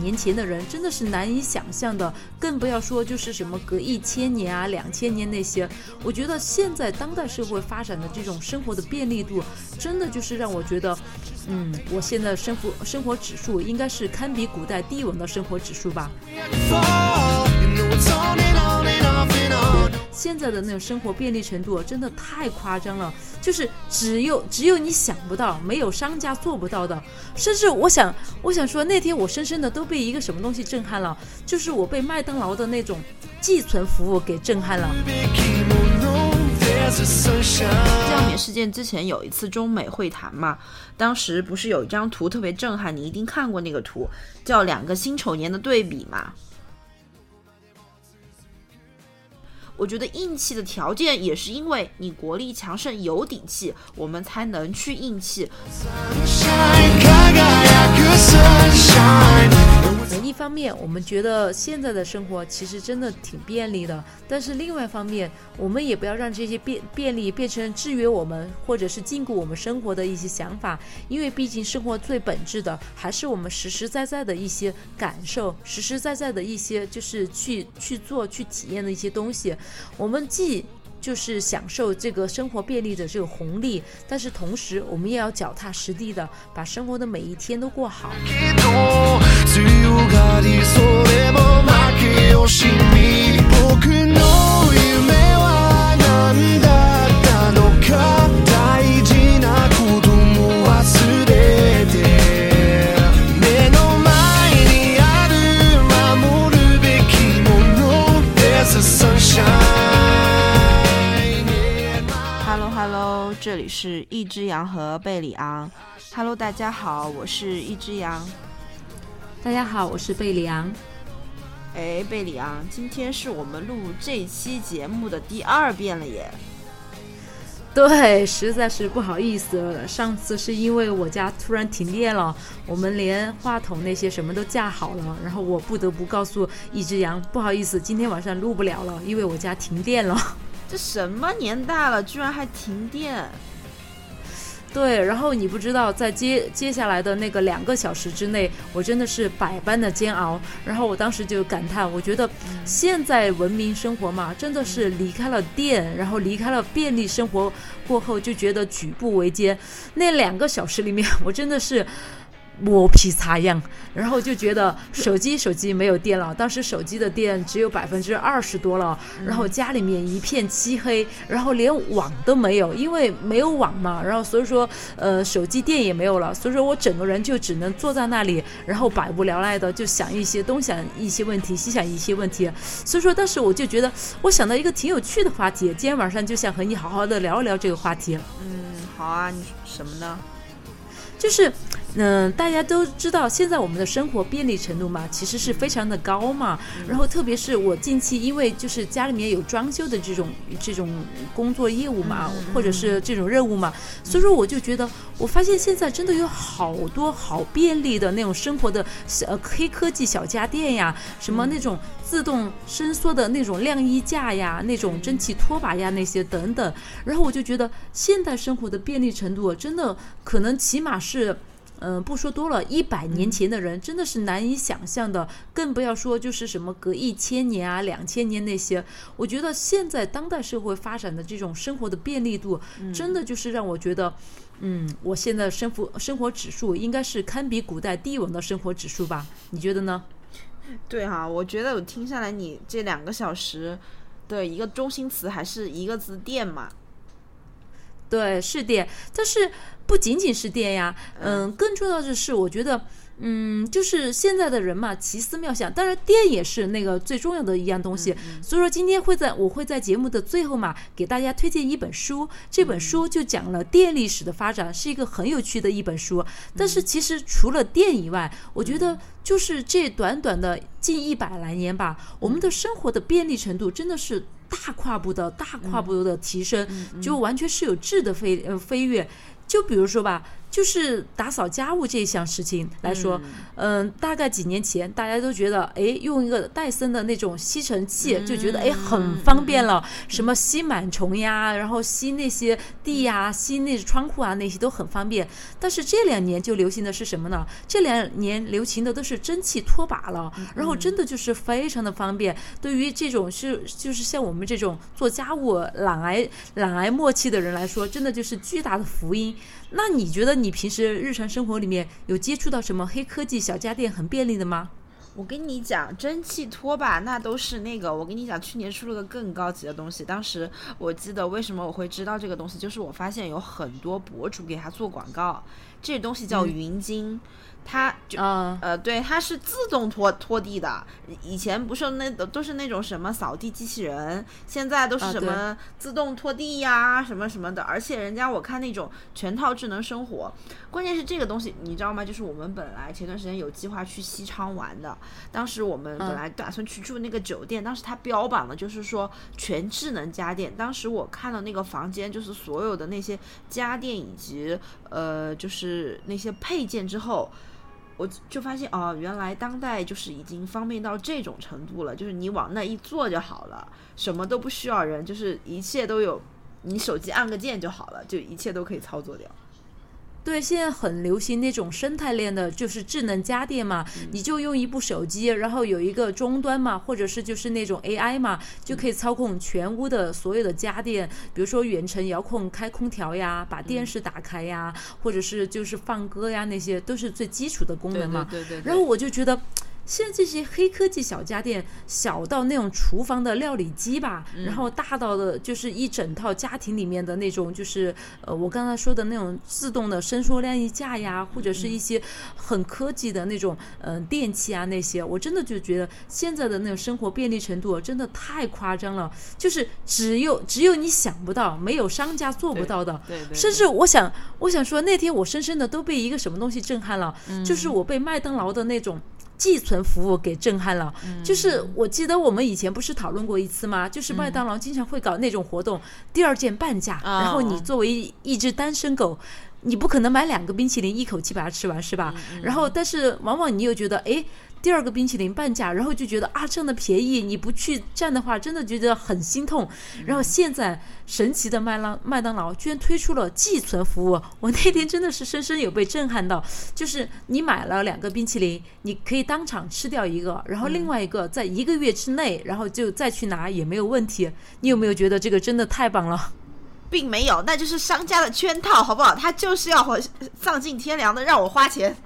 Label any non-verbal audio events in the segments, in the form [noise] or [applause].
年前的人真的是难以想象的，更不要说就是什么隔一千年啊、两千年那些。我觉得现在当代社会发展的这种生活的便利度，真的就是让我觉得，嗯，我现在生活生活指数应该是堪比古代帝王的生活指数吧。现在的那种生活便利程度真的太夸张了，就是只有只有你想不到，没有商家做不到的。甚至我想，我想说，那天我深深的都被一个什么东西震撼了，就是我被麦当劳的那种寄存服务给震撼了。Sunshine. 酱免事件之前有一次中美会谈嘛，当时不是有一张图特别震撼，你一定看过那个图，叫两个辛丑年的对比嘛。我觉得硬气的条件也是因为你国力强盛有底气，我们才能去硬气。一方面，我们觉得现在的生活其实真的挺便利的，但是另外一方面，我们也不要让这些便便利变成制约我们或者是禁锢我们生活的一些想法，因为毕竟生活最本质的还是我们实实在在的一些感受，实实在在的一些就是去去做去体验的一些东西。我们既就是享受这个生活便利的这个红利，但是同时我们也要脚踏实地的把生活的每一天都过好。けど強がりそれも負け惜しみ僕の夢は何だったのか大事なことも忘れて目の前にある守るべきもの There's a sunshine in my Hello Hello，这里是一只羊和贝里昂。Hello，大家好，我是一只羊。 大家好，我是贝里昂。哎，贝里昂，今天是我们录这期节目的第二遍了耶。对，实在是不好意思了。上次是因为我家突然停电了，我们连话筒那些什么都架好了，然后我不得不告诉一只羊，不好意思，今天晚上录不了了，因为我家停电了。这什么年代了，居然还停电？对，然后你不知道，在接接下来的那个两个小时之内，我真的是百般的煎熬。然后我当时就感叹，我觉得现在文明生活嘛，真的是离开了电，然后离开了便利生活过后，就觉得举步维艰。那两个小时里面，我真的是。磨皮擦样，然后就觉得手机手机没有电了，当时手机的电只有百分之二十多了，然后家里面一片漆黑，然后连网都没有，因为没有网嘛，然后所以说呃手机电也没有了，所以说我整个人就只能坐在那里，然后百无聊赖的就想一些东想一些问题，西想一些问题，所以说当时我就觉得我想到一个挺有趣的话题，今天晚上就想和你好好的聊一聊这个话题。嗯，好啊，你什么呢？就是，嗯、大家都知道，现在我们的生活便利程度嘛，其实是非常的高嘛。然后，特别是我近期因为就是家里面有装修的这种这种工作业务嘛，或者是这种任务嘛，所以说我就觉得，我发现现在真的有好多好便利的那种生活的小呃黑科技小家电呀，什么那种自动伸缩的那种晾衣架呀，那种蒸汽拖把呀，那些等等。然后我就觉得现代生活的便利程度真的可能起码是。嗯，不说多了，一百年前的人真的是难以想象的，更不要说就是什么隔一千年啊、两千年那些。我觉得现在当代社会发展的这种生活的便利度，真的就是让我觉得，嗯，我现在生活生活指数应该是堪比古代帝王的生活指数吧？你觉得呢？[laughs] 对哈、我觉得我听下来，你这两个小时的一个中心词还是一个字电嘛。对，是电，但是不仅仅是电呀，嗯，更重要的是，我觉得，嗯，就是现在的人嘛，奇思妙想，当然电也是那个最重要的一样东西。所以说，今天会在我会在节目的最后嘛，给大家推荐一本书，这本书就讲了电历史的发展，是一个很有趣的一本书。但是其实除了电以外，我觉得就是这短短的近一百来年吧，我们的生活的便利程度真的是。大跨步的大跨步的提升，就完全是有质的飞呃飞跃。就比如说吧，就是打扫家务这一项事情来说，嗯、大概几年前大家都觉得，哎，用一个戴森的那种吸尘器就觉得哎很方便了，什么吸螨虫呀，然后吸那些地呀、吸那窗户啊那些都很方便。但是这两年就流行的是什么呢？这两年流行的都是蒸汽拖把了，然后真的就是非常的方便。对于这种是就是像我们这种做家务懒癌懒癌末期的人来说，真的就是巨大的福音。那你觉得你平时日常生活里面有接触到什么黑科技小家电很便利的吗？我跟你讲，蒸汽拖把那都是那个，我跟你讲，去年出了个更高级的东西。当时我记得为什么我会知道这个东西，就是我发现有很多博主给他做广告，这东西叫云鲸，它就啊、呃，对，它是自动拖拖地的。以前不是那都是那种什么扫地机器人，现在都是什么自动拖地呀、什么什么的。而且人家我看那种全套智能生活，关键是这个东西你知道吗？就是我们本来前段时间有计划去西昌玩的，当时我们本嗯来打算去住那个酒店，当时它标榜的就是说全智能家电。当时我看到那个房间，就是所有的那些家电以及呃，就是那些配件之后。我就发现哦，原来当代就是已经方便到这种程度了，就是你往那一坐就好了，什么都不需要人，就是一切都有，你手机按个键就好了，就一切都可以操作掉。对，现在很流行那种生态链的，就是智能家电嘛，你就用一部手机，然后有一个终端嘛，或者是就是那种 AI 嘛，就可以操控全屋的所有的家电，比如说远程遥控开空调呀，把电视打开呀，或者是就是放歌呀，那些都是最基础的功能嘛。对对然后我就觉得。现在这些黑科技小家电，小到那种厨房的料理机吧，然后大到的就是一整套家庭里面的那种，就是呃我刚才说的那种自动的伸缩晾衣架呀，或者是一些很科技的那种嗯、呃电器啊那些，我真的就觉得现在的那种生活便利程度真的太夸张了，就是只有只有你想不到，没有商家做不到的。对对甚至我想，我想说，那天我深深的都被一个什么东西震撼了，就是我被麦当劳的那种。寄存服务给震撼了，就是我记得我们以前不是讨论过一次吗？就是麦当劳经常会搞那种活动，第二件半价，哦然后你作为一只单身狗，你不可能买两个冰淇淋一口气把它吃完，是吧？然后，但是往往你又觉得，哎。第二个冰淇淋半价，然后就觉得啊，这样的便宜，你不去占的话，真的觉得很心痛。然后现在神奇的麦当麦当劳居然推出了寄存服务，我那天真的是深深有被震撼到。就是你买了两个冰淇淋，你可以当场吃掉一个，然后另外一个在一个月之内，然后就再去拿也没有问题。你有没有觉得这个真的太棒了？并没有，那就是商家的圈套，好不好？他就是要丧尽天良的让我花钱。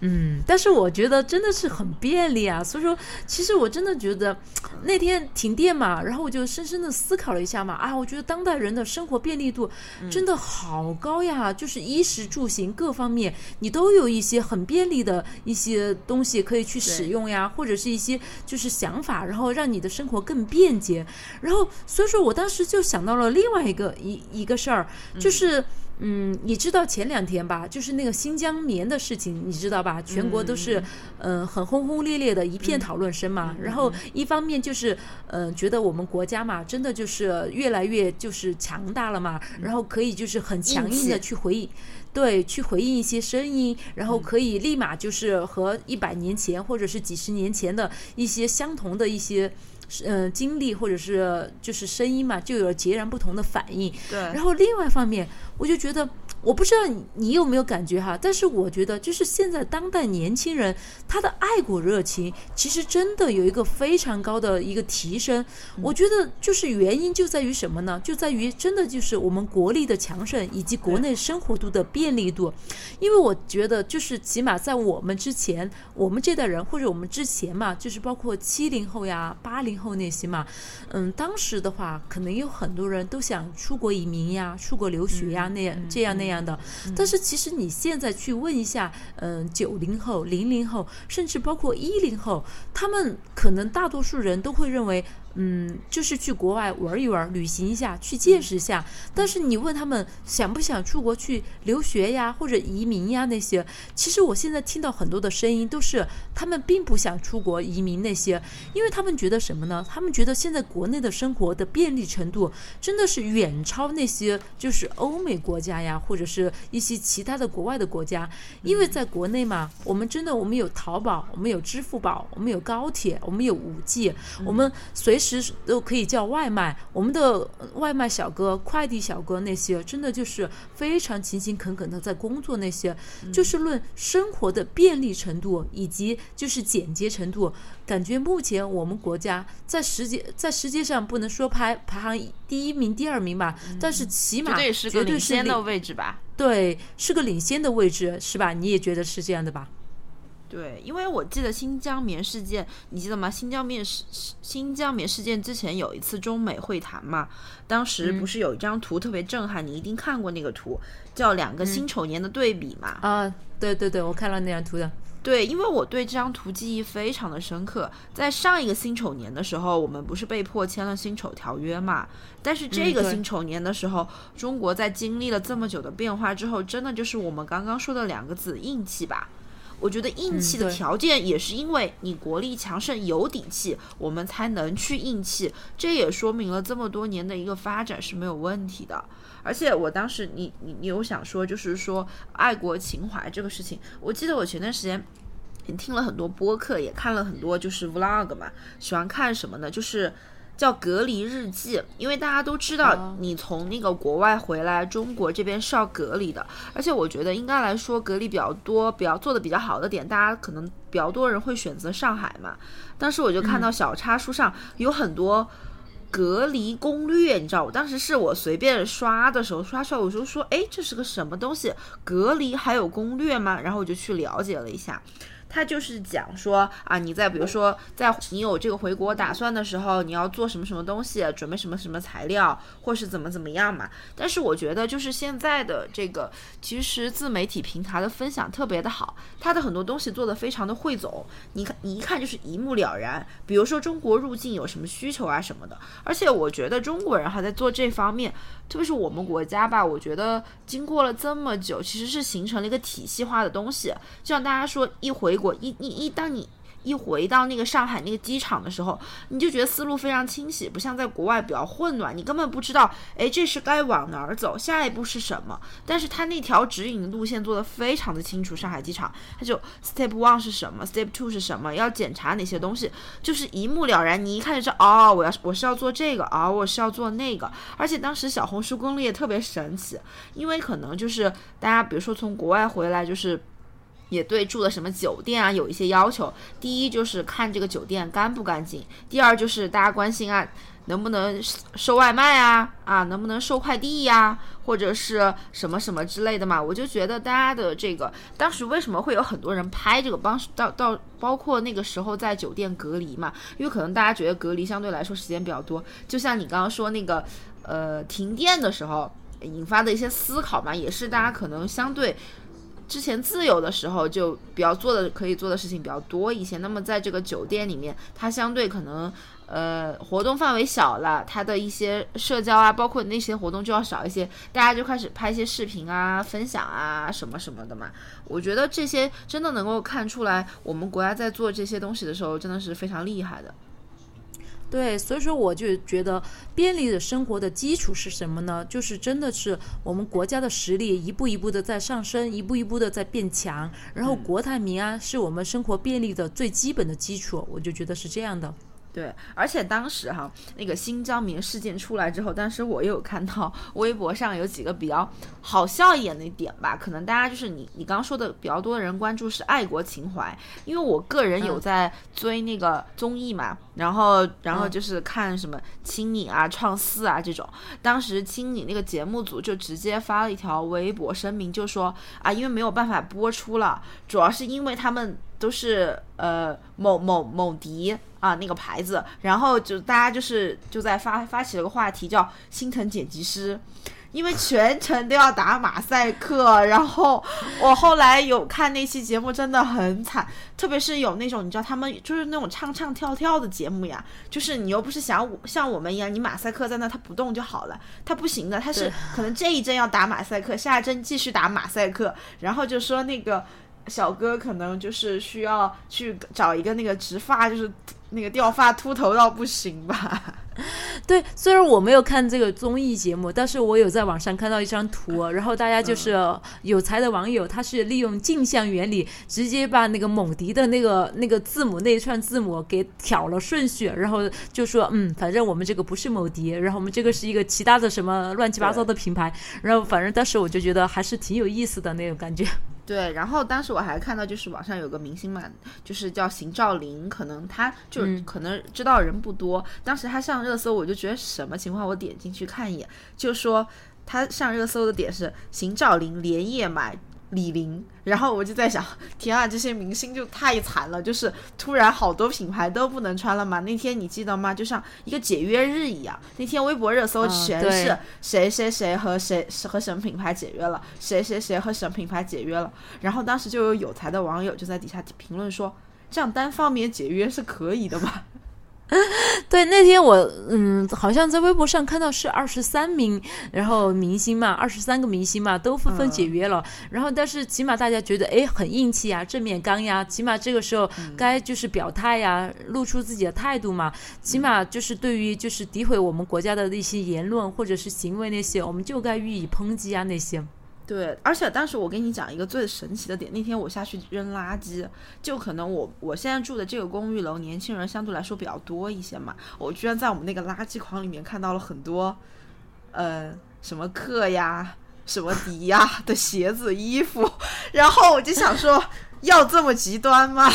嗯，但是我觉得真的是很便利啊，所以说，其实我真的觉得 [tsk] 那天停电嘛，然后我就深深的思考了一下嘛，啊，我觉得当代人的生活便利度真的好高呀，就是衣食住行各方面，你都有一些很便利的一些东西可以去使用呀，或者是一些就是想法，然后让你的生活更便捷。然后，所以说我当时就想到了另外一个一一个事儿，就是。嗯，你知道前两天吧，就是那个新疆棉的事情，你知道吧？全国都是，嗯、呃，很轰轰烈烈的一片讨论声嘛。然后一方面就是，嗯、呃，觉得我们国家嘛，真的就是越来越就是强大了嘛，然后可以就是很强硬的去回应。对，去回应一些声音，然后可以立马就是和一百年前或者是几十年前的一些相同的一些。嗯，经历或者是就是声音嘛，就有了截然不同的反应。对。然后另外一方面，我就觉得，我不知道你你有没有感觉哈，但是我觉得，就是现在当代年轻人他的爱国热情，其实真的有一个非常高的一个提升。我觉得就是原因就在于什么呢？就在于真的就是我们国力的强盛以及国内生活度的便利度。因为我觉得，就是起码在我们之前，我们这代人或者我们之前嘛，就是包括七零后呀、八零。后那些嘛，嗯，当时的话，可能有很多人都想出国移民呀、出国留学呀，那样这样那样的。但是其实你现在去问一下，嗯，九零后、零零后，甚至包括一零后，他们可能大多数人都会认为。嗯，就是去国外玩一玩、旅行一下，去见识一下。但是你问他们想不想出国去留学呀，或者移民呀那些，其实我现在听到很多的声音都是他们并不想出国移民那些，因为他们觉得什么呢？他们觉得现在国内的生活的便利程度真的是远超那些就是欧美国家呀，或者是一些其他的国外的国家。因为在国内嘛，我们真的我们有淘宝，我们有支付宝，我们有高铁，我们有五 G，我们随时时都可以叫外卖。我们的外卖小哥、快递小哥那些，真的就是非常勤勤恳恳的在工作。那些就是论生活的便利程度以及就是简洁程度，感觉目前我们国家在世界在世界上不能说排排行第一名、第二名吧，但是起码绝对是个绝对是领先的位置吧。对，是个领先的位置，是吧？你也觉得是这样的吧？对，因为我记得新疆棉事件，你记得吗？新疆棉事新疆棉事件之前有一次中美会谈嘛，当时不是有一张图特别震撼，你一定看过那个图，叫两个辛丑年的对比嘛。啊，对对对，我看了那张图的。对，因为我对这张图记忆非常的深刻。在上一个辛丑年的时候，我们不是被迫签了辛丑条约嘛？但是这个辛丑年的时候，中国在经历了这么久的变化之后，真的就是我们刚刚说的两个字——硬气吧。我觉得硬气的条件也是因为你国力强盛有底气，我们才能去硬气。这也说明了这么多年的一个发展是没有问题的。而且我当时你你你有想说，就是说爱国情怀这个事情，我记得我前段时间。也听了很多播客，也看了很多就是 vlog 嘛，喜欢看什么呢？就是叫隔离日记，因为大家都知道哦，你从那个国外回来，中国这边是要隔离的。而且我觉得应该来说，隔离比较多、比较做的比较好的点，大家可能比较多人会选择上海嘛。当时我就看到小插书上有很多。隔离攻略，你知道，我当时是我随便刷的时候刷出来，我就说，哎，这是个什么东西？隔离还有攻略吗？然后我就去了解了一下。他就是讲说啊，你在比如说在你有这个回国打算的时候，你要做什么什么东西，准备什么什么材料，或是怎么怎么样嘛。但是我觉得就是现在的这个，其实自媒体平台的分享特别的好，它的很多东西做的非常的汇总，你看你一看就是一目了然。比如说中国入境有什么需求啊什么的，而且我觉得中国人还在做这方面，特别是我们国家吧，我觉得经过了这么久，其实是形成了一个体系化的东西。就像大家说，一回国，一一一，当你一回到那个上海那个机场的时候，你就觉得思路非常清晰，不像在国外比较混乱，你根本不知道，哎，这是该往哪儿走，下一步是什么。但是它那条指引的路线做得非常的清楚，上海机场，它就 step one 是什么，step two 是什么，要检查哪些东西，就是一目了然。你一看就知道，哦，我要我是要做这个，哦，我是要做那个。而且当时小红书攻略特别神奇，因为可能就是大家比如说从国外回来，就是。也对住的什么酒店啊有一些要求。第一就是看这个酒店干不干净，第二就是大家关心啊，能不能收外卖啊，啊，能不能收快递呀、或者是什么什么之类的嘛。我就觉得大家的这个当时为什么会有很多人拍这个帮到到包括那个时候在酒店隔离嘛，因为可能大家觉得隔离相对来说时间比较多，就像你刚刚说那个呃停电的时候引发的一些思考嘛，也是大家可能相对。之前自由的时候就比较做的可以做的事情比较多一些，那么在这个酒店里面，它相对可能呃活动范围小了，它的一些社交啊，包括那些活动就要少一些，大家就开始拍一些视频啊、分享啊什么什么的嘛。我觉得这些真的能够看出来，我们国家在做这些东西的时候真的是非常厉害的。对，所以说我就觉得便利的生活的基础是什么呢？就是真的是我们国家的实力一步一步的在上升，一步一步的在变强，然后国泰民安是我们生活便利的最基本的基础，我就觉得是这样的。对，而且当时哈那个新疆棉事件出来之后，当时我也有看到微博上有几个比较好笑一点的点吧，可能大家就是你你刚刚说的比较多的人关注是爱国情怀，因为我个人有嗯。在追那个综艺嘛，然后然后嗯。就是看什么青影啊、创四啊这种，当时青影那个节目组就直接发了一条微博声明，就说啊，因为没有办法播出了，主要是因为他们都是呃某某某迪啊那个牌子，然后就大家就是就在发发起了个话题叫心疼剪辑师。因为全程都要打马赛克。然后我后来有看那期节目，真的很惨，特别是有那种你知道他们就是那种唱唱跳跳的节目呀，就是你又不是想像我们一样，你马赛克在那它不动就好了，它不行的，它是可能这一帧要打马赛克，下一帧继续打马赛克，然后就说那个。小哥可能就是需要去找一个那个直发，就是那个掉发秃头到不行吧。[laughs] 对，虽然我没有看这个综艺节目，但是我有在网上看到一张图，然后大家就是有才的网友，他是利用镜像原理，直接把那个蒙迪的那个那个字母那一串字母给挑了顺序，然后就说嗯，反正我们这个不是某迪，然后我们这个是一个其他的什么乱七八糟的品牌，然后反正当时我就觉得还是挺有意思的那种感觉。对，然后当时我还看到，就是网上有个明星嘛，就是叫邢兆林，可能他就可能知道人不多。当时他上热搜，我就觉得什么情况？我点进去看一眼，就说他上热搜的点是邢兆林连夜买。李宁，然后我就在想，[laughs] 天啊，这些明星就太惨了，就是突然好多品牌都不能穿了嘛。那天你记得吗？就像一个解约日一样，那天微博热搜全是谁谁谁和谁和什么品牌解约了，谁谁谁和什么品牌解约了。然后当时就有有才的网友就在底下评论说，这样单方面解约是可以的吗？[laughs] 对，那天我嗯，好像在微博上看到是二十三名，然后明星嘛，二十三个明星嘛，都纷纷解约了。然后，但是起码大家觉得哎，很硬气呀，正面刚呀，起码这个时候该就是表态呀，露出自己的态度嘛。起码就是对于就是诋毁我们国家的那些言论或者是行为那些，我们就该予以抨击啊那些。对，而且当时我跟你讲一个最神奇的点，那天我下去扔垃圾，就可能我我现在住的这个公寓楼，年轻人相对来说比较多一些嘛，我居然在我们那个垃圾筐里面看到了很多，嗯，什么克呀、什么迪呀的鞋子、衣服，然后我就想说，要这么极端吗？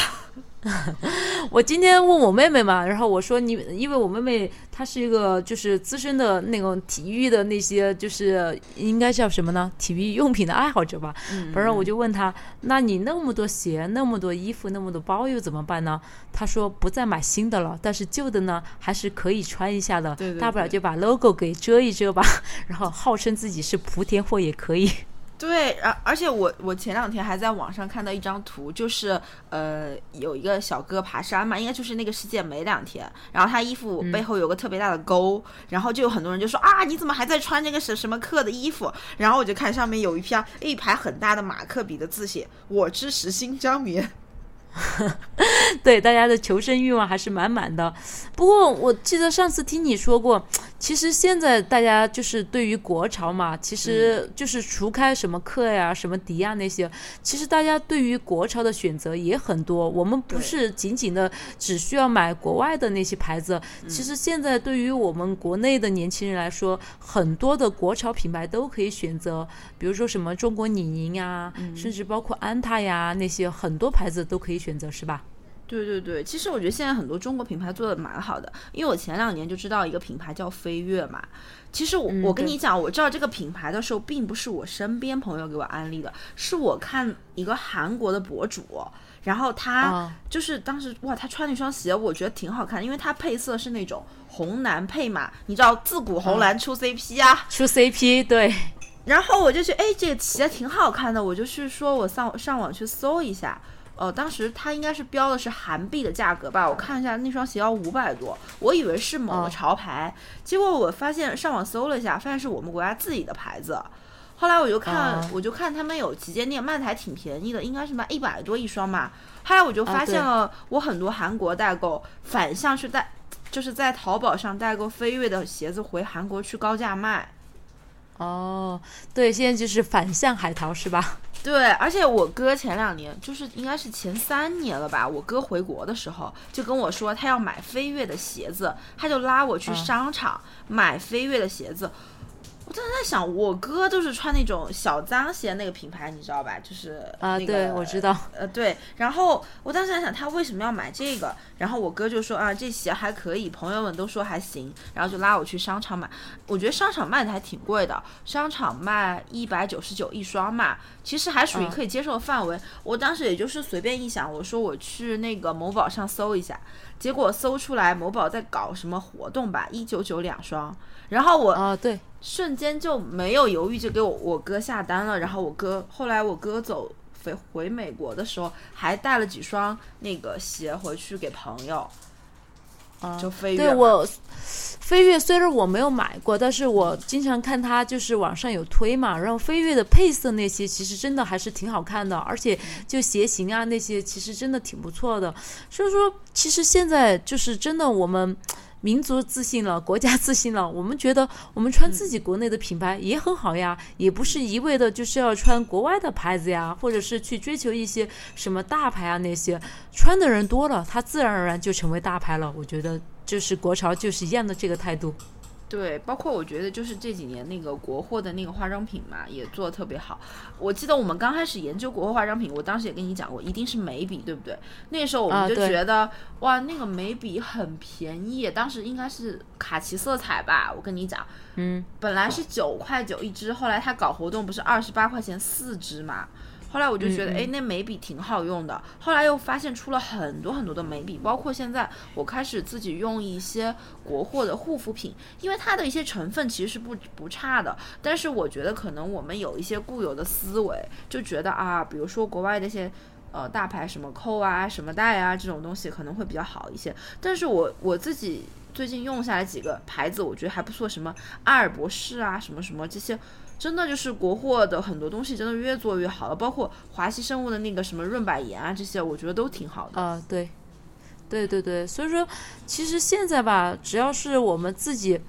[laughs] 我今天问我妹妹嘛，然后我说你，因为我妹妹她是一个就是资深的那种体育的那些，就是应该叫什么呢？体育用品的爱好者吧。反正我就问她，那你那么多鞋、那么多衣服、那么多包又怎么办呢？她说不再买新的了，但是旧的呢还是可以穿一下的，大不了就把 logo 给遮一遮吧。[laughs] 然后号称自己是莆田货也可以。对，而而且我我前两天还在网上看到一张图，就是呃有一个小哥爬山嘛，应该就是那个世界没两天，然后他衣服背后有个特别大的沟，然后就有很多人就说啊你怎么还在穿这个什什么课的衣服？然后我就看上面有一篇一排很大的马克笔的字写我支持新疆棉。[laughs] 对，大家的求生欲望还是满满的。不过我记得上次听你说过，其实现在大家就是对于国潮嘛，其实就是除开什么克呀、什么迪亚那些，其实大家对于国潮的选择也很多。我们不是仅仅的只需要买国外的那些牌子，其实现在对于我们国内的年轻人来说，很多的国潮品牌都可以选择，比如说什么中国李宁呀，甚至包括安踏呀那些很多牌子都可以。选择是吧？对对对，其实我觉得现在很多中国品牌做的蛮好的，因为我前两年就知道一个品牌叫飞跃嘛。其实我我跟你讲，我知道这个品牌的时候，并不是我身边朋友给我安利的，是我看一个韩国的博主，然后他就是当时哇，他穿那双鞋，我觉得挺好看，因为它配色是那种红蓝配嘛，你知道自古红蓝出 CP 啊，出 CP 对。然后我就觉得哎，这个鞋挺好看的，我就去说我上上网去搜一下。呃，当时它应该是标的是韩币的价格吧？我看一下那双鞋要五百多，我以为是某个潮牌，结果我发现上网搜了一下，发现是我们国家自己的牌子。后来我就看，我就看他们有旗舰店卖的还挺便宜的，应该是卖一百多一双嘛。后来我就发现了，我很多韩国代购反向去代，就是在淘宝上代购飞跃的鞋子回韩国去高价卖。哦，对，现在就是反向海淘是吧？对，而且我哥前两年，就是应该是前三年了吧，我哥回国的时候就跟我说他要买飞跃的鞋子，他就拉我去商场买飞跃的鞋子。我当时在想，我哥就是穿那种小脏鞋那个品牌，你知道吧？就是啊，对，我知道。呃，对。然后我当时在想，他为什么要买这个？然后我哥就说啊，这鞋还可以，朋友们都说还行，然后就拉我去商场买。我觉得商场卖的还挺贵的，商场卖一百九十九一双嘛，其实还属于可以接受的范围。我当时也就是随便一想，我说我去那个某宝上搜一下，结果搜出来某宝在搞什么活动吧，一九九两双，然后我啊，对，瞬间就没有犹豫，就给我我哥下单了。然后我哥后来我哥走回回美国的时候，还带了几双那个鞋回去给朋友，啊，就飞跃嘛。对我，飞跃虽然我没有买过，但是我经常看它就是网上有推嘛，然后飞跃的配色那些其实真的还是挺好看的，而且就鞋型啊那些其实真的挺不错的。所以说，其实现在就是真的我们。民族自信了，国家自信了，[laughs] 我们觉得我们穿自己国内的品牌也很好呀，也不是一味的就是要穿国外的牌子呀，或者是去追求一些什么大牌啊那些，穿的人多了，它自然而然就成为大牌了。我觉得就是国潮就是一样的这个态度。对，包括我觉得就是这几年那个国货的那个化妆品嘛，也做的特别好。我记得我们刚开始研究国货化妆品，我当时也跟你讲过，一定是眉笔，对不对？那时候我们就觉得，哇，那个眉笔很便宜，当时应该是卡其色彩吧？我跟你讲，嗯，本来是九块九一支，后来他搞活动不是二十八块钱四支嘛？后来我就觉得，哎，那眉笔挺好用的。后来又发现出了很多很多的眉笔，包括现在我开始自己用一些国货的护肤品，因为它的一些成分其实是不不差的。但是我觉得可能我们有一些固有的思维，就觉得啊，比如说国外那些呃大牌什么扣啊、什么带啊这种东西可能会比较好一些。但是我我自己最近用下来几个牌子，我觉得还不错，什么阿尔博士啊，什么什么这些。真的就是国货的很多东西，真的越做越好了。包括华西生物的那个什么润百颜啊，这些我觉得都挺好的。啊，对，对对对，所以说其实现在吧，只要是我们自己。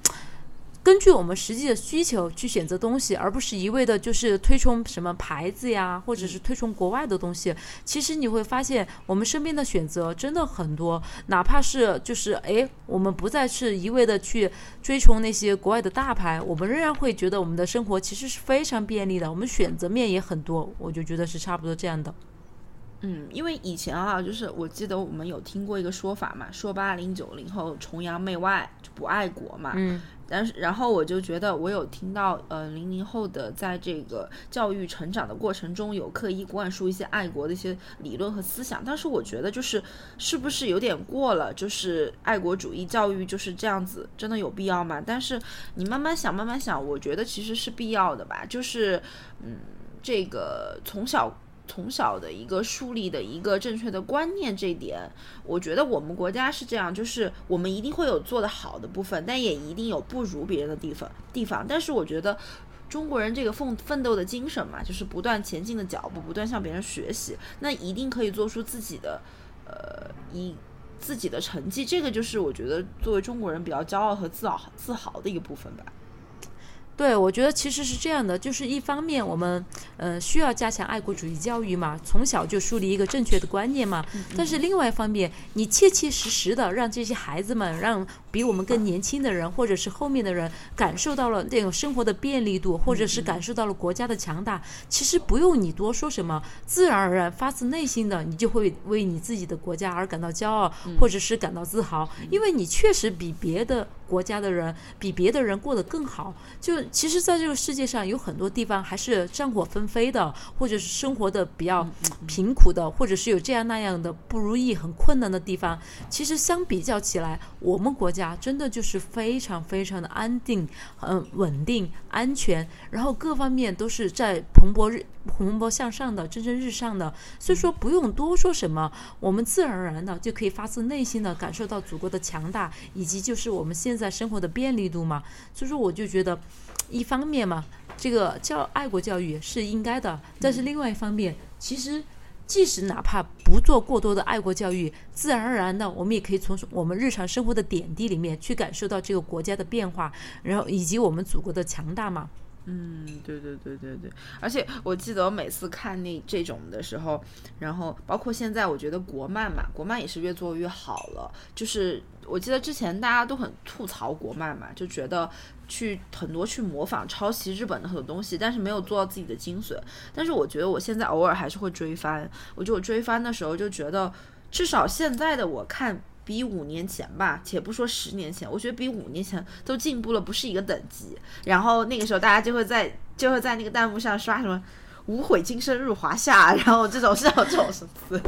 根据我们实际的需求去选择东西，而不是一味的就是推崇什么牌子呀，或者是推崇国外的东西。其实你会发现，我们身边的选择真的很多，哪怕是就是哎，我们不再是一味的去追崇那些国外的大牌，我们仍然会觉得我们的生活其实是非常便利的，我们选择面也很多。我就觉得是差不多这样的。嗯，因为以前啊，就是我记得我们有听过一个说法嘛，说八零九零后崇洋媚外，就不爱国嘛。嗯。但是，然后我就觉得，我有听到，呃，零零后的在这个教育成长的过程中，有刻意灌输一些爱国的一些理论和思想。但是，我觉得就是是不是有点过了？就是爱国主义教育就是这样子，真的有必要吗？但是你慢慢想，慢慢想，我觉得其实是必要的吧。就是，嗯，这个从小。从小的一个树立的一个正确的观念，这一点，我觉得我们国家是这样，就是我们一定会有做得好的部分，但也一定有不如别人的地方地方。但是我觉得中国人这个奋奋斗的精神嘛，就是不断前进的脚步，不断向别人学习，那一定可以做出自己的，呃，一自己的成绩。这个就是我觉得作为中国人比较骄傲和自豪自豪的一个部分吧。对，我觉得其实是这样的，就是一方面我们，呃，需要加强爱国主义教育嘛，从小就树立一个正确的观念嘛。但是另外一方面，你切切实实的让这些孩子们，让比我们更年轻的人，或者是后面的人，感受到了那种生活的便利度，或者是感受到了国家的强大。其实不用你多说什么，自然而然发自内心的，你就会为你自己的国家而感到骄傲，或者是感到自豪，因为你确实比别的。国家的人比别的人过得更好，就其实，在这个世界上有很多地方还是战火纷飞的，或者是生活的比较贫苦的，或者是有这样那样的不如意、很困难的地方。其实相比较起来，我们国家真的就是非常非常的安定、嗯稳定、安全，然后各方面都是在蓬勃日蓬勃向上的、蒸蒸日上的。所以说不用多说什么，我们自然而然的就可以发自内心的感受到祖国的强大，以及就是我们现在生活的便利度嘛，所以说我就觉得，一方面嘛，这个教爱国教育是应该的，但是另外一方面，其实即使哪怕不做过多的爱国教育，自然而然的，我们也可以从我们日常生活的点滴里面去感受到这个国家的变化，然后以及我们祖国的强大嘛。嗯，对对对对对，而且我记得我每次看那这种的时候，然后包括现在，我觉得国漫嘛，国漫也是越做越好了。就是我记得之前大家都很吐槽国漫嘛，就觉得去很多去模仿抄袭日本的很多东西，但是没有做到自己的精髓。但是我觉得我现在偶尔还是会追番，我觉得我追番的时候就觉得，至少现在的我看。比五年前吧，且不说十年前，我觉得比五年前都进步了，不是一个等级。然后那个时候，大家就会在就会在那个弹幕上刷什么“无悔今生入华夏”，然后这种这种这种什么词。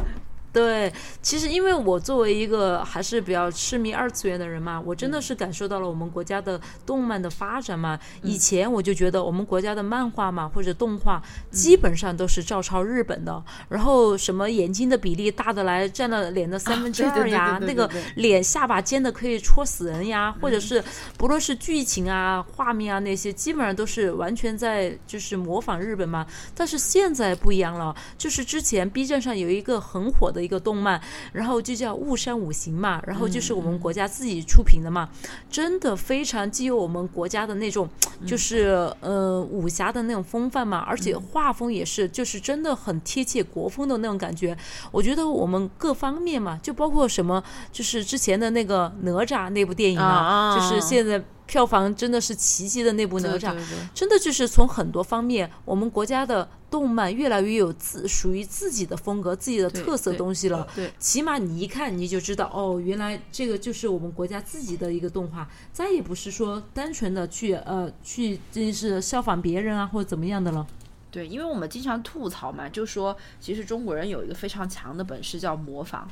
对，其实因为我作为一个还是比较痴迷二次元的人嘛，我真的是感受到了我们国家的动漫的发展嘛。以前我就觉得我们国家的漫画嘛或者动画基本上都是照抄日本的，然后什么眼睛的比例大的来占了脸的三分之二呀，那个脸下巴尖的可以戳死人呀，或者是不论是剧情啊、画面啊那些，基本上都是完全在就是模仿日本嘛。但是现在不一样了，就是之前 B 站上有一个很火的。一个动漫，然后就叫《雾山五行》嘛，然后就是我们国家自己出品的嘛，真的非常具有我们国家的那种，就是呃武侠的那种风范嘛，而且画风也是，就是真的很贴切国风的那种感觉。我觉得我们各方面嘛，就包括什么，就是之前的那个哪吒那部电影啊，就是现在。票房真的是奇迹的那部哪吒，真的就是从很多方面，我们国家的动漫越来越有自属于自己的风格、自己的特色东西了。对，起码你一看你就知道，哦，原来这个就是我们国家自己的一个动画，再也不是说单纯的去呃去就是效仿别人啊或者怎么样的了。对，因为我们经常吐槽嘛，就说其实中国人有一个非常强的本事叫模仿。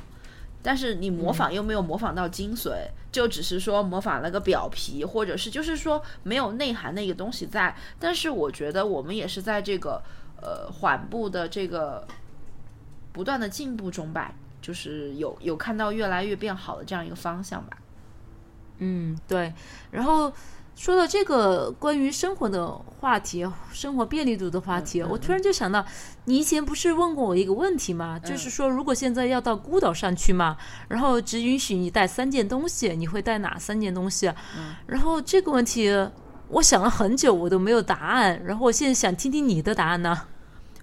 但是你模仿又没有模仿到精髓，就只是说模仿了个表皮，或者是就是说没有内涵的一个东西在。但是我觉得我们也是在这个呃缓步的这个不断的进步中吧，就是有有看到越来越变好的这样一个方向吧。嗯，对。然后。说到这个关于生活的话题，生活便利度的话题，我突然就想到，你以前不是问过我一个问题吗？就是说，如果现在要到孤岛上去嘛，然后只允许你带三件东西，你会带哪三件东西？然后这个问题，我想了很久，我都没有答案。然后我现在想听听你的答案呢。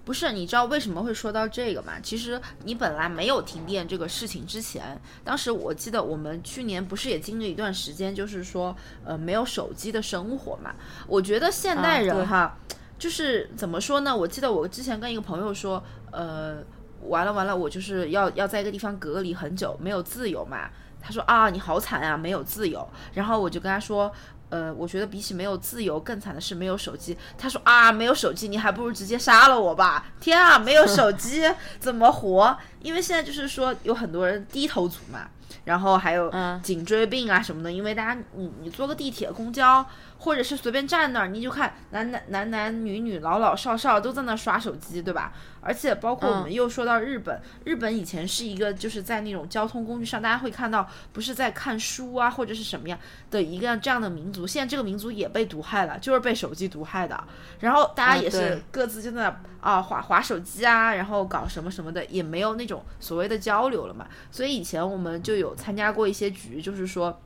不是，你知道为什么会说到这个吗？其实你本来没有停电这个事情之前，当时我记得我们去年不是也经历一段时间，就是说呃没有手机的生活嘛。我觉得现代人哈，就是怎么说呢？我记得我之前跟一个朋友说，呃，完了完了，我就是要要在一个地方隔离很久，没有自由嘛。他说啊，你好惨啊，没有自由。然后我就跟他说。呃，我觉得比起没有自由，更惨的是没有手机。他说啊，没有手机，你还不如直接杀了我吧！天啊，没有手机 [laughs] 怎么活？因为现在就是说有很多人低头族嘛，然后还有颈椎病啊什么的。因为大家，你你坐个地铁、公交。或者是随便站那儿，你就看男男男男女女老老少少都在那刷手机，对吧？而且包括我们又说到日本，日本以前是一个就是在那种交通工具上，大家会看到不是在看书啊或者是什么样的一个这样的民族，现在这个民族也被毒害了，就是被手机毒害的。然后大家也是各自就在那啊划划手机啊，然后搞什么什么的，也没有那种所谓的交流了嘛。所以以前我们就有参加过一些局，就是说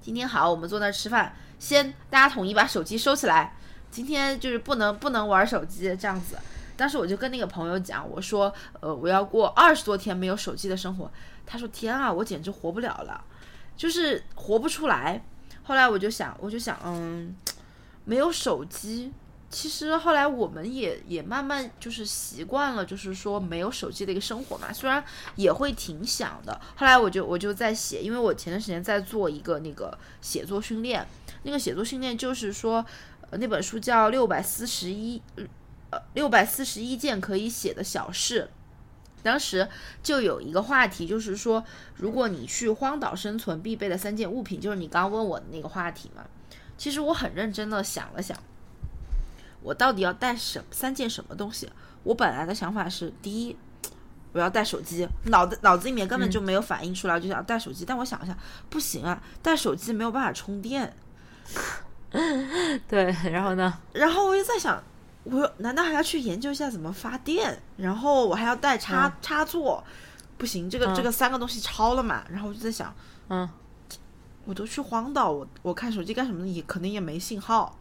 今天好，我们坐那儿吃饭。先大家统一把手机收起来，今天就是不能不能玩手机这样子。当时我就跟那个朋友讲，我说，呃，我要过二十多天没有手机的生活。他说，天啊，我简直活不了了，就是活不出来。后来我就想，我就想，嗯，没有手机。其实后来我们也也慢慢就是习惯了，就是说没有手机的一个生活嘛。虽然也会挺想的。后来我就我就在写，因为我前段时间在做一个那个写作训练。那个写作训练就是说，呃，那本书叫《六百四十一呃六百四十一件可以写的小事》。当时就有一个话题，就是说，如果你去荒岛生存，必备的三件物品，就是你刚问我的那个话题嘛。其实我很认真的想了想。我到底要带什三件什么东西？我本来的想法是，第一，我要带手机，脑子脑子里面根本就没有反应出来，就想带手机。但我想一下，不行啊，带手机没有办法充电。对，然后呢？然后我又在想，我难道还要去研究一下怎么发电？然后我还要带插插座，不行，这个这个三个东西超了嘛？然后我就在想，嗯，我都去荒岛，我我看手机干什么？也肯定也没信号。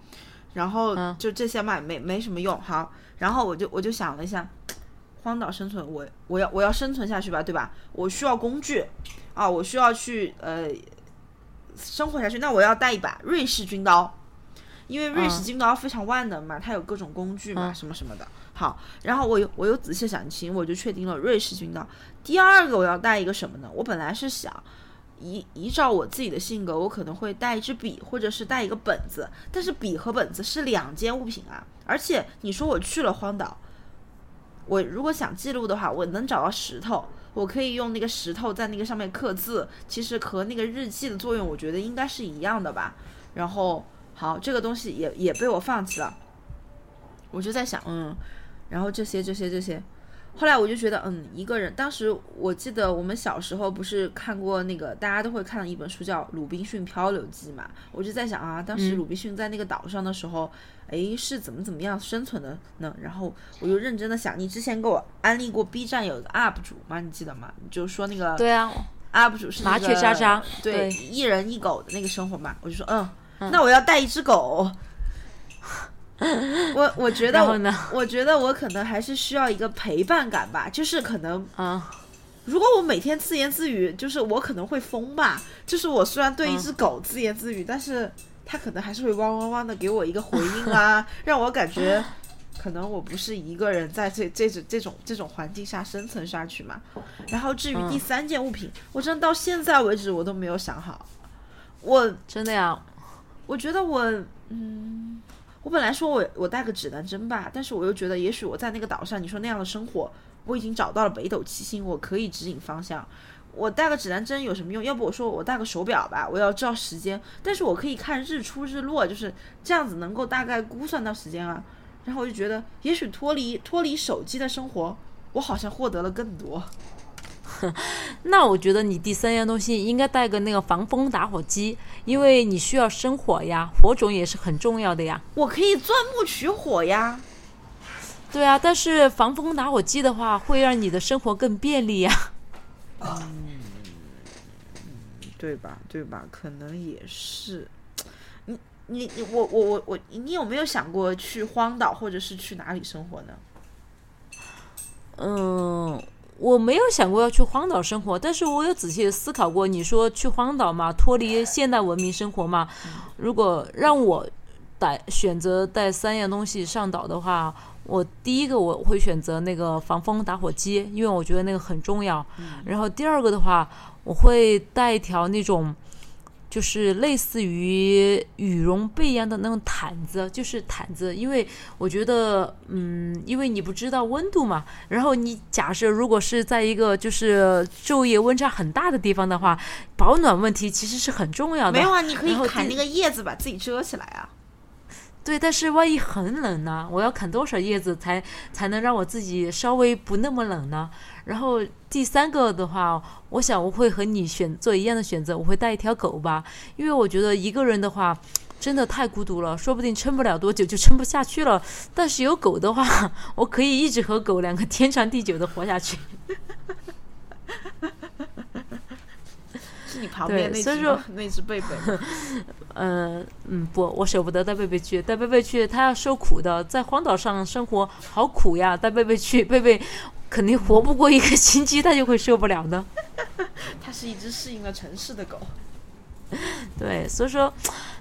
然后就这些嘛，没没什么用。好，然后我就我就想了一下，[tsk] 荒岛生存，我我要我要生存下去吧，对吧？我需要工具啊，我需要去呃生活下去。那我要带一把瑞士军刀，因为瑞士军刀非常万能嘛，它有各种工具嘛，什么什么的。好，然后我又我又仔细想清，我就确定了瑞士军刀。第二个我要带一个什么呢？我本来是想。依依照我自己的性格，我可能会带一支笔，或者是带一个本子。但是笔和本子是两件物品啊，而且你说我去了荒岛，我如果想记录的话，我能找到石头，我可以用那个石头在那个上面刻字，其实和那个日记的作用，我觉得应该是一样的吧。然后好，这个东西也也被我放弃了，我就在想，嗯，然后这些这些这些。后来我就觉得，嗯，一个人。当时我记得我们小时候不是看过那个大家都会看的一本书叫《鲁滨逊漂流记》嘛？我就在想啊，当时鲁滨逊在那个岛上的时候，哎，是怎么怎么样生存的呢？然后我就认真的想，你之前给我安利过 B 站有个 UP 主吗？你记得吗？你就说那个对啊，UP 主是麻雀渣渣，对，一人一狗的那个生活嘛。我就说，嗯，那我要带一只狗。我我觉得，我觉得我可能还是需要一个陪伴感吧，就是可能，啊，如果我每天自言自语，就是我可能会疯吧。就是我虽然对一只狗自言自语，但是它可能还是会汪汪汪的给我一个回应啊，[laughs] 让我感觉可能我不是一个人在这这种这种这种环境下生存下去嘛。然后至于第三件物品，我真的到现在为止我都没有想好。我真的呀，我觉得我，嗯。我本来说我我带个指南针吧，但是我又觉得，也许我在那个岛上，你说那样的生活，我已经找到了北斗七星，我可以指引方向。我带个指南针有什么用？要不我说我带个手表吧，我要知道时间，但是我可以看日出日落，就是这样子能够大概估算到时间啊。然后我就觉得，也许脱离脱离手机的生活，我好像获得了更多。[laughs] 那我觉得你第三样东西应该带个那个防风打火机，因为你需要生火呀，火种也是很重要的呀。我可以钻木取火呀。对啊，但是防风打火机的话，会让你的生活更便利呀。嗯，[laughs] 对吧？对吧？可能也是。你你你，我我我我，你有没有想过去荒岛，或者是去哪里生活呢？嗯。我没有想过要去荒岛生活，但是我有仔细的思考过。你说去荒岛嘛，脱离现代文明生活嘛？如果让我带选择带三样东西上岛的话，我第一个我会选择那个防风打火机，因为我觉得那个很重要。然后第二个的话，我会带一条那种。就是类似于羽绒被一样的那种毯子，就是毯子，因为我觉得，嗯，因为你不知道温度嘛，然后你假设如果是在一个就是昼夜温差很大的地方的话，保暖问题其实是很重要的。没有啊，你可以砍那个叶子把自己遮起来啊。对，但是万一很冷呢？我要砍多少叶子才才能让我自己稍微不那么冷呢？然后第三个的话，我想我会和你选做一样的选择，我会带一条狗吧，因为我觉得一个人的话真的太孤独了，说不定撑不了多久就撑不下去了。但是有狗的话，我可以一直和狗两个天长地久的活下去。[laughs] 是你旁边那只 [laughs] 那只贝贝。[laughs] 嗯嗯不，我舍不得带贝贝去，带贝贝去他要受苦的，在荒岛上生活好苦呀，带贝贝去，贝贝肯定活不过一个星期，他就会受不了的。[laughs] 它是一只适应了城市的狗。对，所以说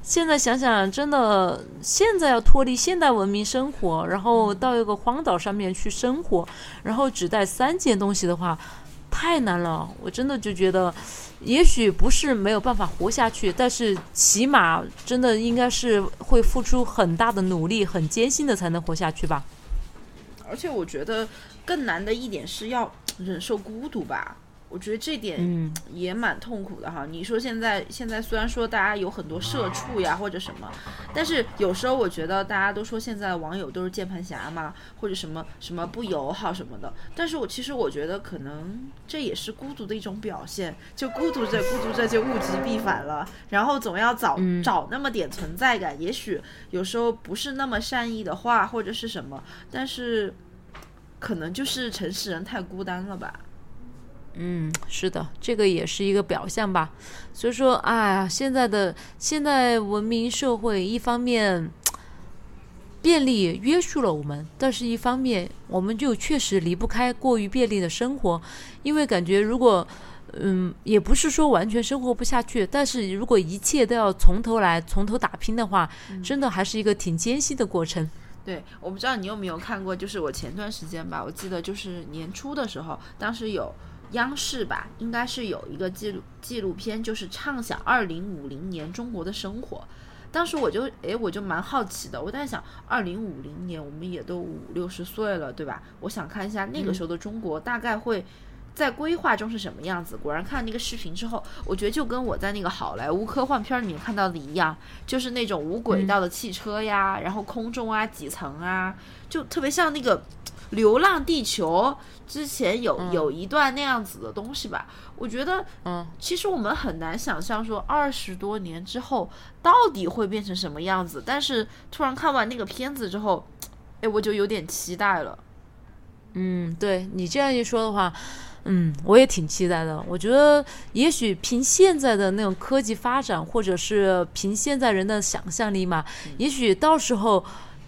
现在想想，真的现在要脱离现代文明生活，然后到一个荒岛上面去生活，然后只带三件东西的话，太难了。我真的就觉得。也许不是没有办法活下去，但是起码真的应该是会付出很大的努力、很艰辛的才能活下去吧。而且我觉得更难的一点是要忍受孤独吧。我觉得这点也蛮痛苦的哈。你说现在现在虽然说大家有很多社畜呀或者什么，但是有时候我觉得大家都说现在网友都是键盘侠嘛，或者什么什么不友好什么的。但是我其实我觉得可能这也是孤独的一种表现，就孤独着孤独着就物极必反了，然后总要找找那么点存在感。也许有时候不是那么善意的话或者是什么，但是可能就是城市人太孤单了吧。嗯，[tsk] 是的，这个也是一个表象吧。所以说，哎呀，现在的现代文明社会，一方面便利约束了我们，但是一方面我们就确实离不开过于便利的生活。因为感觉如果，嗯，也不是说完全生活不下去，但是如果一切都要从头来，从头打拼的话，真的还是一个挺艰辛的过程。对，我不知道你有没有看过，就是我前段时间吧，我记得就是年初的时候，当时有。央视吧，应该是有一个纪录纪录片，就是畅想二零五零年中国的生活。当时我就诶，我就蛮好奇的，我在想，二零五零年我们也都五六十岁了，对吧？我想看一下那个时候的中国大概会在规划中是什么样子。果然看那个视频之后，我觉得就跟我在那个好莱坞科幻片里面看到的一样，就是那种无轨道的汽车呀，然后空中啊几层啊，就特别像那个《流浪地球》之前有有一段那样子的东西吧。我觉得，嗯，其实我们很难想象说二十多年之后到底会变成什么样子。但是突然看完那个片子之后，[tsk] 哎，我就有点期待了。嗯，对你这样一说的话，嗯，我也挺期待的。我觉得也许凭现在的那种科技发展，或者是凭现在人的想象力嘛，也许到时候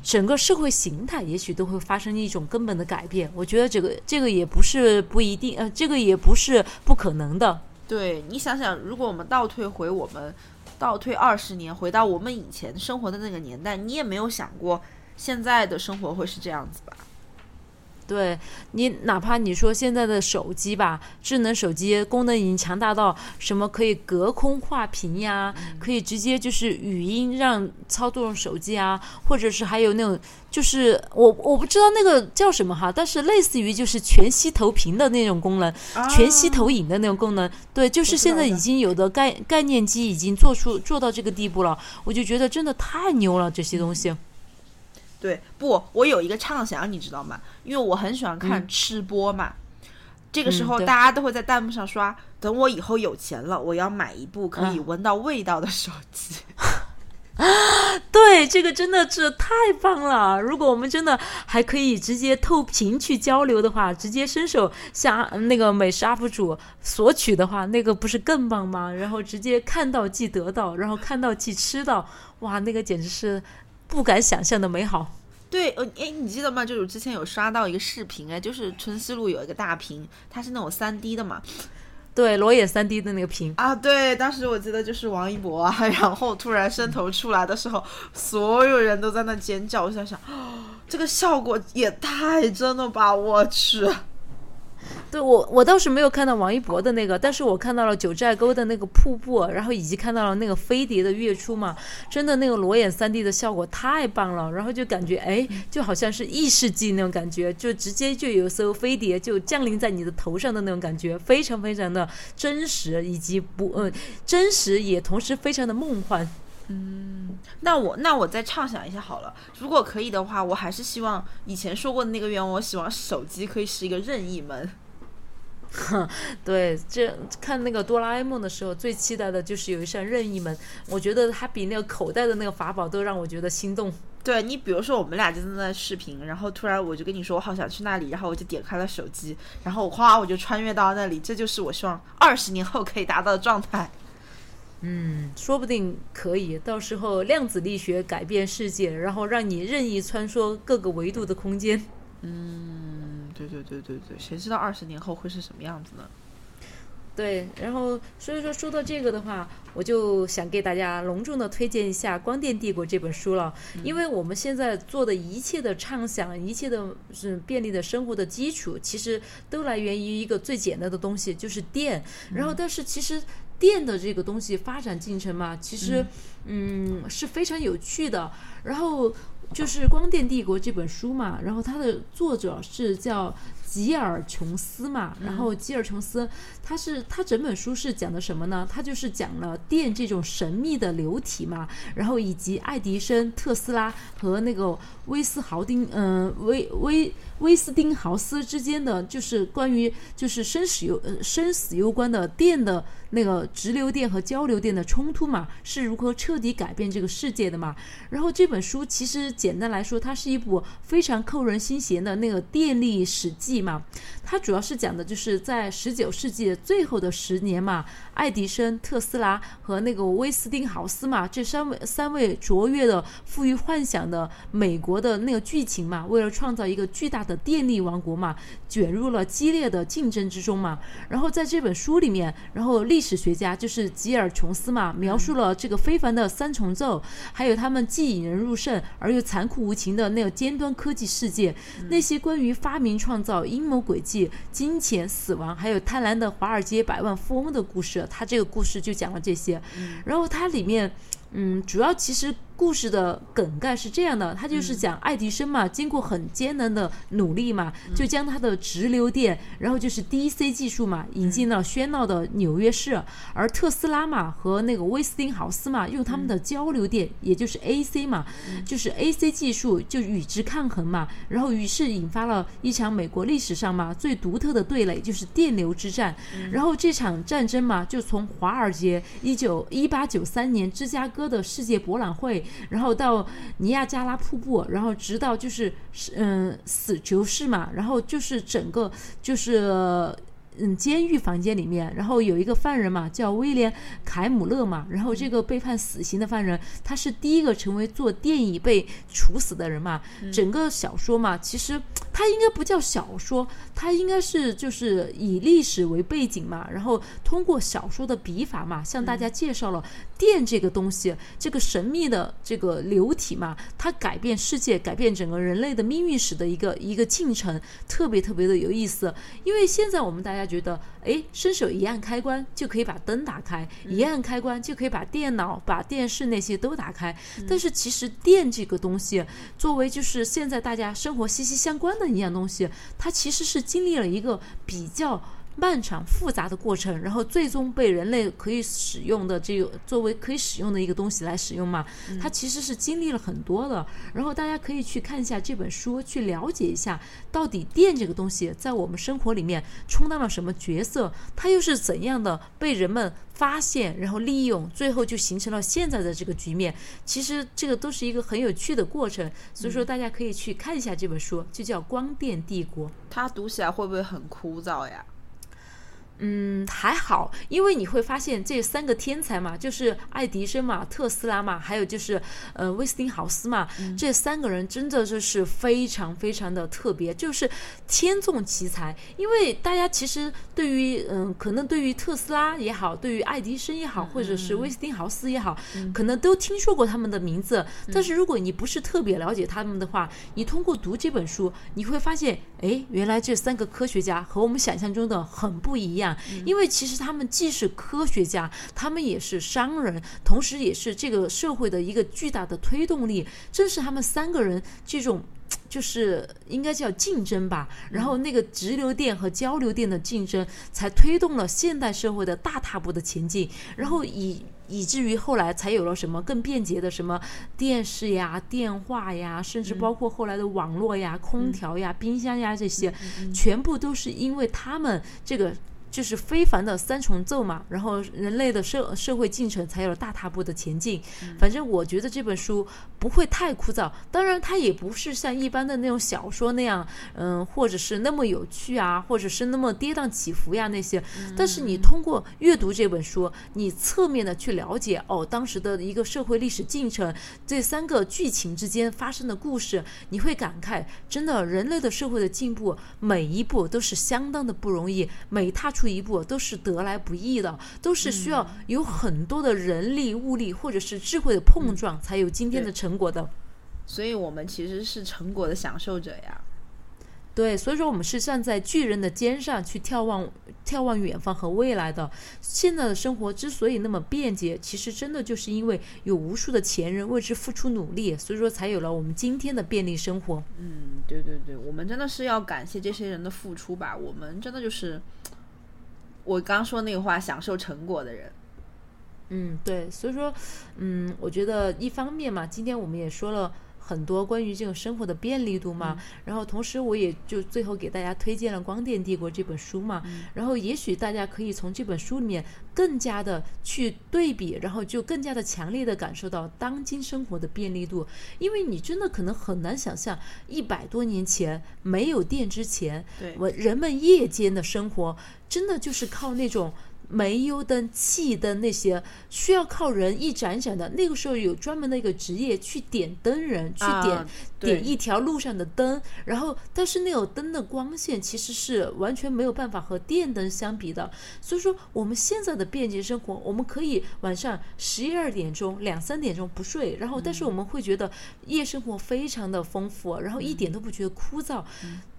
整个社会形态也许都会发生一种根本的改变。我觉得这个这个也不是不一定，呃，这个也不是不可能的。对你想想，如果我们倒退回我们倒退二十年，回到我们以前生活的那个年代，你也没有想过现在的生活会是这样子吧？对你，哪怕你说现在的手机吧，智能手机功能已经强大到什么可以隔空画屏呀，可以直接就是语音让操作手机啊，或者是还有那种就是我我不知道那个叫什么哈，但是类似于就是全息投屏的那种功能，全息投影的那种功能，对，就是现在已经有的概概念机已经做出做到这个地步了，我就觉得真的太牛了这些东西。对，不，我有一个畅想，你知道吗？因为我很喜欢看吃播嘛。这个时候，大家都会在弹幕上刷：“等我以后有钱了，我要买一部可以闻到味道的手机。[laughs] 对，这个真的是太棒了！如果我们真的还可以直接透屏去交流的话，直接伸手向那个美食 UP 主索取的话，那个不是更棒吗？然后直接看到即得到，然后看到即吃到，哇，那个简直是。不敢想象的美好。对，呃，哎，你记得吗？就是之前有刷到一个视频，哎，就是春熙路有一个大屏，它是那种三 D 的嘛。对，裸眼三 D 的那个屏啊。对，当时我记得就是王一博啊，[laughs] 然后突然伸头出来的时候，所有人都在那尖叫。我想想，这个效果也太真了吧！我去。对我，我倒是没有看到王一博的那个，但是我看到了九寨沟的那个瀑布，然后以及看到了那个飞碟的月出嘛，真的那个裸眼三 D 的效果太棒了，然后就感觉哎，就好像是异世纪那种感觉，就直接就有艘飞碟就降临在你的头上的那种感觉，非常非常的真实，以及不嗯真实也同时非常的梦幻。嗯，那我那我再畅想一下好了，如果可以的话，我还是希望以前说过的那个愿望，我希望手机可以是一个任意门。哼 [laughs] 对，这看那个哆啦 A 梦的时候，最期待的就是有一扇任意门。我觉得它比那个口袋的那个法宝都让我觉得心动。对你，比如说我们俩就在那视频，然后突然我就跟你说我好想去那里，然后我就点开了手机，然后我哗我就穿越到那里，这就是我希望二十年后可以达到的状态。嗯，说不定可以，到时候量子力学改变世界，然后让你任意穿梭各个维度的空间。嗯，对对对对对，谁知道二十年后会是什么样子呢？对，然后所以说说到这个的话，我就想给大家隆重的推荐一下《光电帝国》这本书了，因为我们现在做的一切的畅想，一切的是便利的生活的基础，其实都来源于一个最简单的东西，就是电。然后，但是其实电的这个东西发展进程嘛，其实嗯是非常有趣的。然后就是《光电帝国》这本书嘛，然后它的作者是叫。吉尔琼斯嘛，然后吉尔琼斯，他是他整本书是讲的什么呢？他就是讲了电这种神秘的流体嘛，然后以及爱迪生、特斯拉和那个威斯豪丁，嗯，威威威斯汀豪斯之间的，就是关于就是生死攸生死攸关的电的那个直流电和交流电的冲突嘛，是如何彻底改变这个世界的嘛？然后这本书其实简单来说，它是一部非常扣人心弦的那个电力史记。嘛，它主要是讲的就是在十九世纪最后的十年嘛，爱迪生、特斯拉和那个威斯汀豪斯嘛，这三位三位卓越的、富于幻想的美国的那个剧情嘛，为了创造一个巨大的电力王国嘛，卷入了激烈的竞争之中嘛。然后在这本书里面，然后历史学家就是吉尔琼斯嘛，描述了这个非凡的三重奏，还有他们既引人入胜而又残酷无情的那个尖端科技世界，那些关于发明创造。阴谋诡计、金钱、死亡，还有贪婪的华尔街百万富翁的故事，他这个故事就讲了这些。然后它里面，嗯，主要其实故事的梗概是这样的，他就是讲爱迪生嘛，经过很艰难的努力嘛，就将他的直流电，然后就是 DC 技术嘛，引进了喧闹的纽约市，而特斯拉嘛和那个威斯汀豪斯嘛，用他们的交流电，也就是 AC 嘛，就是 AC 技术就与之抗衡嘛，然后于是引发了一场美国历史上嘛最独特的对垒，就是电流之战。然后这场战争嘛，就从华尔街一九一八九三年芝加哥的世界博览会。然后到尼亚加拉瀑布，然后直到就是嗯死囚室嘛，然后就是整个就是嗯监狱房间里面，然后有一个犯人嘛，叫威廉凯姆勒嘛，然后这个被判死刑的犯人，他是第一个成为做电椅被处死的人嘛。整个小说嘛，其实它应该不叫小说，它应该是就是以历史为背景嘛，然后通过小说的笔法嘛，向大家介绍了。电这个东西，这个神秘的这个流体嘛，它改变世界、改变整个人类的命运史的一个一个进程，特别特别的有意思。因为现在我们大家觉得，哎，伸手一按开关就可以把灯打开，一按开关就可以把电脑、把电视那些都打开。但是其实电这个东西，作为就是现在大家生活息息相关的一样东西，它其实是经历了一个比较。漫长复杂的过程，然后最终被人类可以使用的这个作为可以使用的一个东西来使用嘛？它其实是经历了很多的。然后大家可以去看一下这本书，去了解一下到底电这个东西在我们生活里面充当了什么角色，它又是怎样的被人们发现，然后利用，最后就形成了现在的这个局面。其实这个都是一个很有趣的过程，所以说大家可以去看一下这本书，就叫《光电帝国》。它读起来会不会很枯燥呀？嗯，还好，因为你会发现这三个天才嘛，就是爱迪生嘛、特斯拉嘛，还有就是呃威斯汀豪斯嘛，这三个人真的就是非常非常的特别，就是天纵奇才。因为大家其实对于嗯，可能对于特斯拉也好，对于爱迪生也好，或者是威斯汀豪斯也好，可能都听说过他们的名字。但是如果你不是特别了解他们的话，你通过读这本书，你会发现，哎，原来这三个科学家和我们想象中的很不一样。因为其实他们既是科学家，他们也是商人，同时也是这个社会的一个巨大的推动力。正是他们三个人这种，就是应该叫竞争吧。然后那个直流电和交流电的竞争，才推动了现代社会的大踏步的前进。然后以以至于后来才有了什么更便捷的什么电视呀、电话呀，甚至包括后来的网络呀、空调呀、冰箱呀这些，全部都是因为他们这个。就是非凡的三重奏嘛，然后人类的社社会进程才有了大踏步的前进。反正我觉得这本书不会太枯燥，当然它也不是像一般的那种小说那样，嗯，或者是那么有趣啊，或者是那么跌宕起伏呀那些。但是你通过阅读这本书，你侧面的去了解哦，当时的一个社会历史进程，这三个剧情之间发生的故事，你会感慨，真的人类的社会的进步每一步都是相当的不容易，每踏出。一步都是得来不易的，都是需要有很多的人力、物力或者是智慧的碰撞，才有今天的成果的。所以，我们其实是成果的享受者呀。对，所以说我们是站在巨人的肩上去眺望、眺望远方和未来的。现在的生活之所以那么便捷，其实真的就是因为有无数的前人为之付出努力，所以说才有了我们今天的便利生活。嗯，对对对，我们真的是要感谢这些人的付出吧。我们真的就是。我刚说那个话，享受成果的人，嗯，对，所以说，嗯，我觉得一方面嘛，今天我们也说了很多关于这种生活的便利度嘛，然后同时我也就最后给大家推荐了《光电帝国》这本书嘛，然后也许大家可以从这本书里面更加的去对比，然后就更加的强烈的感受到当今生活的便利度，因为你真的可能很难想象一百多年前没有电之前，对，我人们夜间的生活。真的就是靠那种煤油灯、气灯那些，需要靠人一盏盏的。那个时候有专门的一个职业去点灯人，去点点一条路上的灯。然后，但是那种灯的光线其实是完全没有办法和电灯相比的。所以说，我们现在的便捷生活，我们可以晚上十一二点钟、两三点钟不睡，然后但是我们会觉得夜生活非常的丰富，然后一点都不觉得枯燥。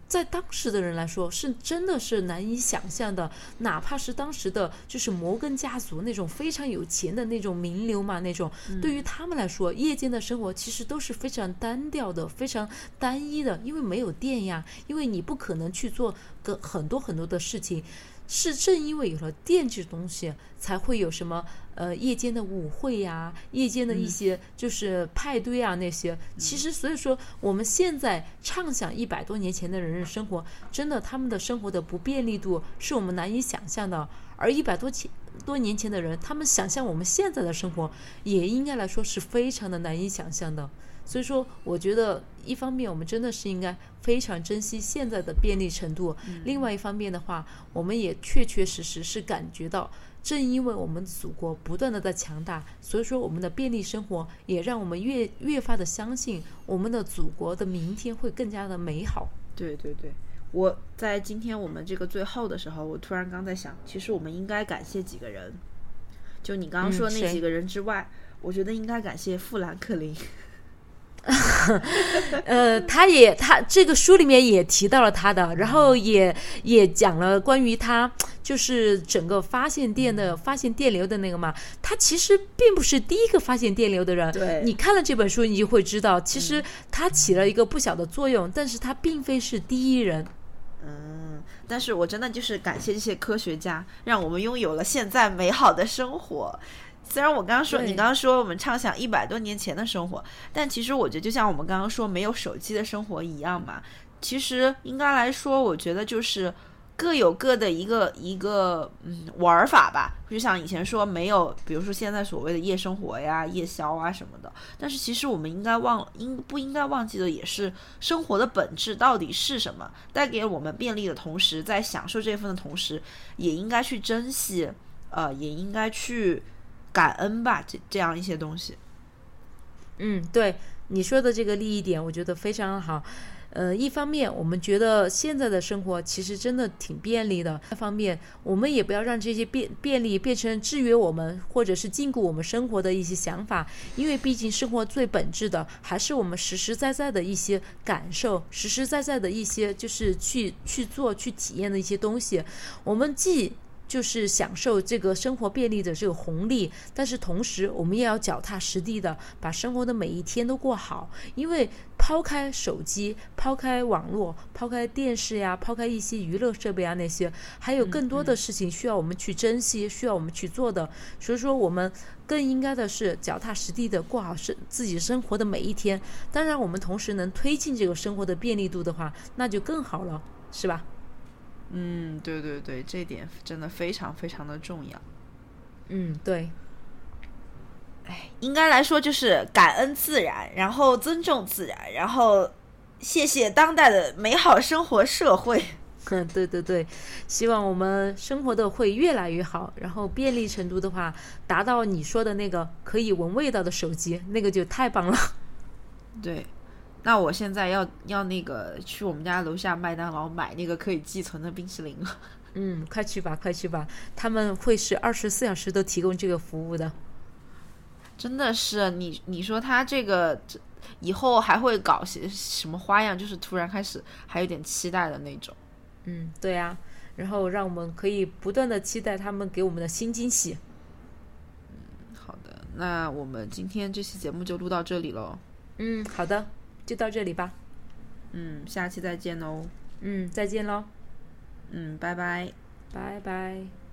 在当时的人来说，是真的是难以想象的。哪怕是当时的就是摩根家族那种非常有钱的那种名流嘛，那种对于他们来说，夜间的生活其实都是非常单调的、非常单一的，因为没有电呀，因为你不可能去做个很多很多的事情。是正因为有了电这东西，才会有什么呃夜间的舞会呀，夜间的一些就是派对啊那些。其实所以说，我们现在畅想一百多年前的人的生活，真的他们的生活的不便利度是我们难以想象的。而一百多前多年前的人，他们想象我们现在的生活，也应该来说是非常的难以想象的。所以说，我觉得一方面我们真的是应该非常珍惜现在的便利程度，另外一方面的话，我们也确确实实是感觉到，正因为我们祖国不断的在强大，所以说我们的便利生活也让我们越越发的相信我们的祖国的明天会更加的美好。对对对，我在今天我们这个最后的时候，我突然刚在想，其实我们应该感谢几个人，就你刚刚说那几个人之外，我觉得应该感谢富兰克林。[laughs] 呃，他也他这个书里面也提到了他的，然后也也讲了关于他就是整个发现电的发现电流的那个嘛。他其实并不是第一个发现电流的人。对，你看了这本书，你就会知道，其实他起了一个不小的作用，但是他并非是第一人。嗯，但是我真的就是感谢这些科学家，让我们拥有了现在美好的生活。虽然我刚刚说，你刚刚说我们畅想一百多年前的生活，但其实我觉得就像我们刚刚说没有手机的生活一样嘛。其实应该来说，我觉得就是各有各的一个一个嗯玩法吧。就像以前说没有，比如说现在所谓的夜生活呀、夜宵啊什么的。但是其实我们应该忘应不应该忘记的也是生活的本质到底是什么？带给我们便利的同时，在享受这份的同时，也应该去珍惜，呃，也应该去。感恩吧，这这样一些东西。嗯，对你说的这个利益点，我觉得非常好。呃，一方面我们觉得现在的生活其实真的挺便利的；，一方面我们也不要让这些便便利变成制约我们或者是禁锢我们生活的一些想法。因为毕竟生活最本质的还是我们实实在在的一些感受，实实在在的一些就是去去做、去体验的一些东西。我们既就是享受这个生活便利的这个红利，但是同时我们也要脚踏实地的把生活的每一天都过好。因为抛开手机、抛开网络、抛开电视呀、抛开一些娱乐设备啊那些，还有更多的事情需要我们去珍惜，需要我们去做的。所以说，我们更应该的是脚踏实地的过好生自己生活的每一天。当然，我们同时能推进这个生活的便利度的话，那就更好了，是吧？嗯，对对对，这点真的非常非常的重要。嗯，对。哎，应该来说就是感恩自然，然后尊重自然，然后谢谢当代的美好生活社会。[laughs] 嗯，对对对，希望我们生活的会越来越好，然后便利程度的话，达到你说的那个可以闻味道的手机，那个就太棒了。对。那我现在要要那个去我们家楼下麦当劳买那个可以寄存的冰淇淋了。[laughs] 嗯，快去吧，快去吧，他们会是二十四小时都提供这个服务的。真的是，你你说他这个以后还会搞些什么花样？就是突然开始还有点期待的那种。嗯，对呀，然后让我们可以不断的期待他们给我们的新惊喜。嗯，好的，那我们今天这期节目就录到这里喽。嗯，好的。就到这里吧，嗯，下期再见喽，嗯，再见喽，嗯，拜拜，拜拜。